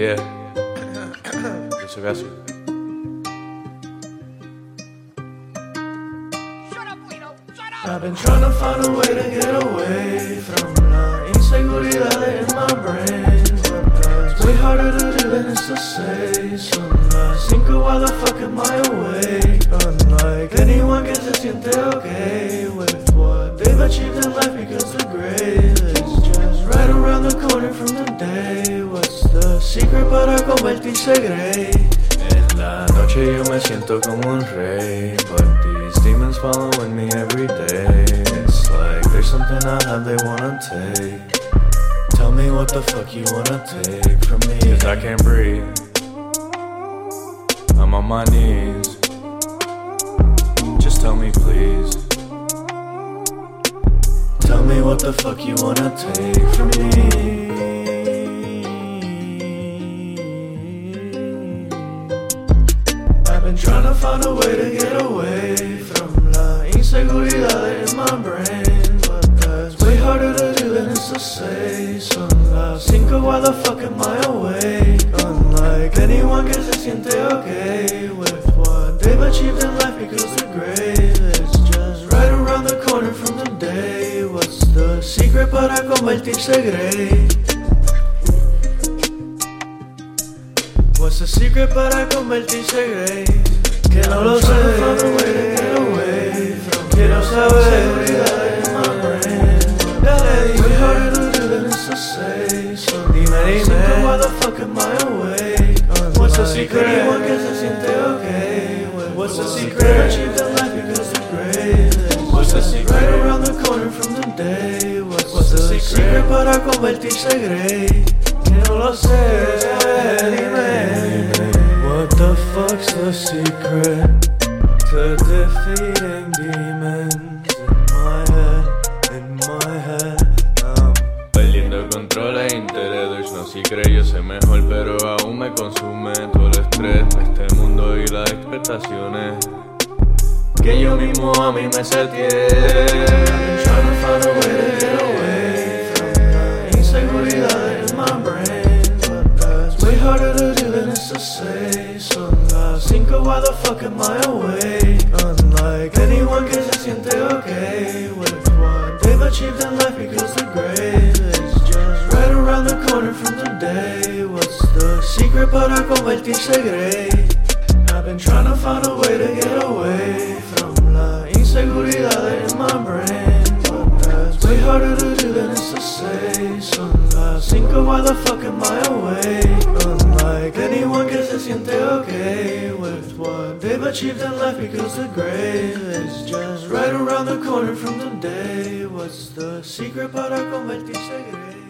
Yeah. Yo soy Ocasio. I've been trying to find a way to get away from la inseguridad in my brain. But it's way harder to do than it's to say. Son las cinco, why the fuck am I awake? Unlike anyone que se siente okay with what they've achieved in life because they're grave secret para convertirse grey? En la noche yo me siento como un rey, but these demons following me every day. It's like there's something I have they wanna take. Tell me what the fuck you wanna take from me. Cause I can't breathe. I'm on my knees. Just tell me, please. Tell me what the fuck you wanna take from me. Trying to find a way to get away from la inseguridad in my brain. But that's way harder to do than it's to say. Son las cinco, why the fuck am I awake? Unlike anyone que se siente okay with what they've achieved in life because they're great. It's just right around the corner from the day. What's the secret para convertirse grey? What's the secret para convertirse grey? Que no lo sé. Quiero saber. Ya le dije. harder to do than it's to say. So dime, dime. Why the fuck am I awake? What's the secret? Anyone que se siente okay. What's the secret? Achieved in life because the grave. What's the secret? Right around the corner from the day. What's, the secret para convertirse grey? Que no lo sé. Dime. What the secret to defeating demons in my head? In my head. Um, Perdiendo control e interés, no si creo yo sé mejor, pero aún me consume todo el estrés de este mundo y las expectaciones que yo mismo a mí me seteé. Trying to find a way to get away from the inseguridad in my brain. To say. Son las cinco, why the fuck am I awake? Unlike anyone que se siente okay with what they've achieved in life because the grave is just right around the corner from the day. What's the secret para convertirse grey? I've been trying to find a way to get away from la inseguridad in my brain. But that's way harder to do than it's to say. Son las cinco, why the fuck am I awake? Achieved in life because the grave is just right around the corner from the day. What's the secret para convertirse grey?